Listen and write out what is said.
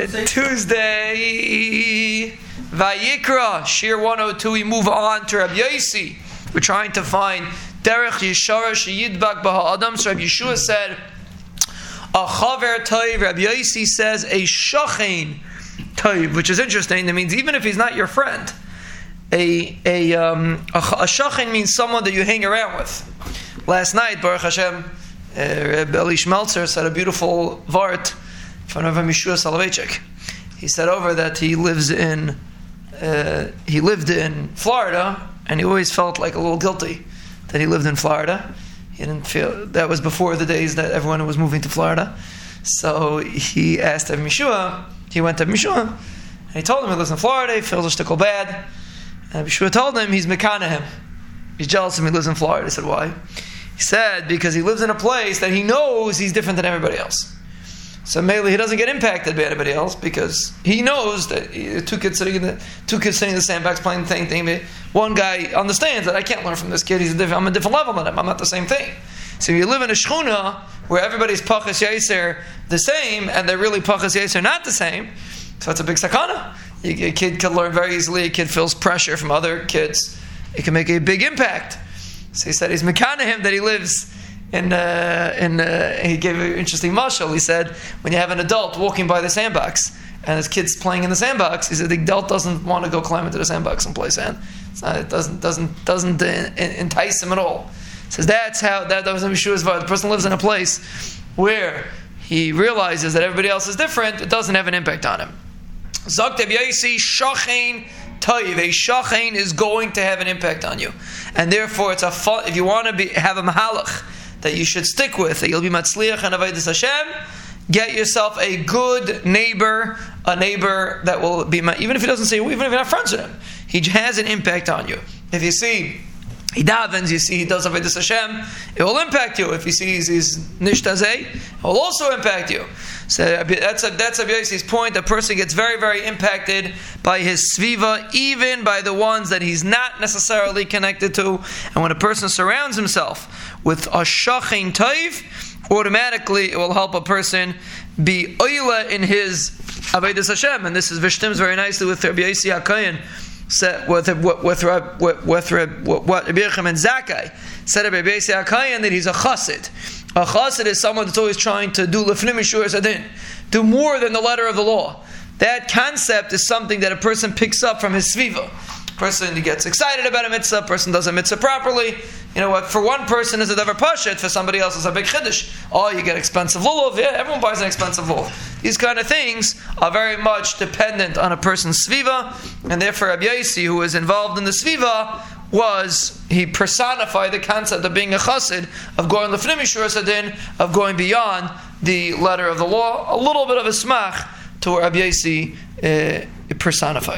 Tuesday, Vayikra, Shir 102. We move on to Rabbi Yossi. We're trying to find Derech Yeshara Sheyidbak Baha Adam. So Rabbi Yeshua said, a Chaver Toiv. Rabbi Yossi says a Shachain Toiv, which is interesting. That means even if he's not your friend, a a um, a, a means someone that you hang around with. Last night, Baruch Hashem, uh, Rabbi Eli Schmelzer said a beautiful vart front of Mishua Soloveitchik. He said over that he lives in uh, he lived in Florida, and he always felt like a little guilty that he lived in Florida. He didn't feel that was before the days that everyone was moving to Florida. So he asked of Mishua. He went to Mishua, and he told him he lives in Florida. He feels a shtickle bad, and Mishua told him he's mekana him. He's jealous of him. He lives in Florida. He said, "Why?" He said, "Because he lives in a place that he knows he's different than everybody else." So mainly he doesn't get impacted by anybody else because he knows that two kids sitting in the two kids sitting in the sandbox playing the same thing. One guy understands that I can't learn from this kid. He's a different, I'm a different level than him. I'm not the same thing. So if you live in a shchuna where everybody's pachas yaser the same, and they're really pachas yaser not the same. So it's a big sakana. A kid can learn very easily. A kid feels pressure from other kids. It can make a big impact. So he said he's mekana him that he lives in, uh, in uh, he gave an interesting mashal. He said, when you have an adult walking by the sandbox and his kid's playing in the sandbox, he said the adult doesn't want to go climb into the sandbox and play sand. Not, it doesn't doesn't doesn't entice him at all. He says that's how that, that was in Yeshua's The person lives in a place where he realizes that everybody else is different. It doesn't have an impact on him. Zaktev Yaisi Shachain Toiv. A Shachain is going to have an impact on you, and therefore it's a if you want to be, have a mahalach that you should stick with, that you'll be matzliach and avodas Hashem. Get yourself a good neighbor, a neighbor that will be, even if he doesn't say, even if you're not friends with him, he has an impact on you. If you see he davens, you see he does avodas Hashem, it will impact you. If he sees he's nishtazeh, it will also impact you. So that's a, that's Abiyasi's point. A person gets very, very impacted by his sviva, even by the ones that he's not necessarily connected to. And when a person surrounds himself with a shachin taif, automatically it will help a person be oila in his avodas Hashem. And this is Vishtim's very nicely with Rabbi Yossi HaKohen said with with with with, with, what Rabbi Yochanan ben Zakkai said Rabbi Yossi that he's a chassid. A chassid is someone that's always trying to do lefnim mishur sadin, do more than the letter of the law. That concept is something that a person picks up from his sviva. Person gets excited about a mitzvah, person does a mitzvah properly. You know what? For one person is a davar pashat, for somebody else is a big chiddush. Oh, you get expensive lulav. Yeah, everyone buys an expensive lulav. These kind of things are very much dependent on a person's sviva, and therefore Rabbi Yossi, who was involved in the sviva, was he personified the concept of being a chassid, of going lefnim sadin, of going beyond the letter of the law. A little bit of a smach to where Rabbi Yossi uh, personified.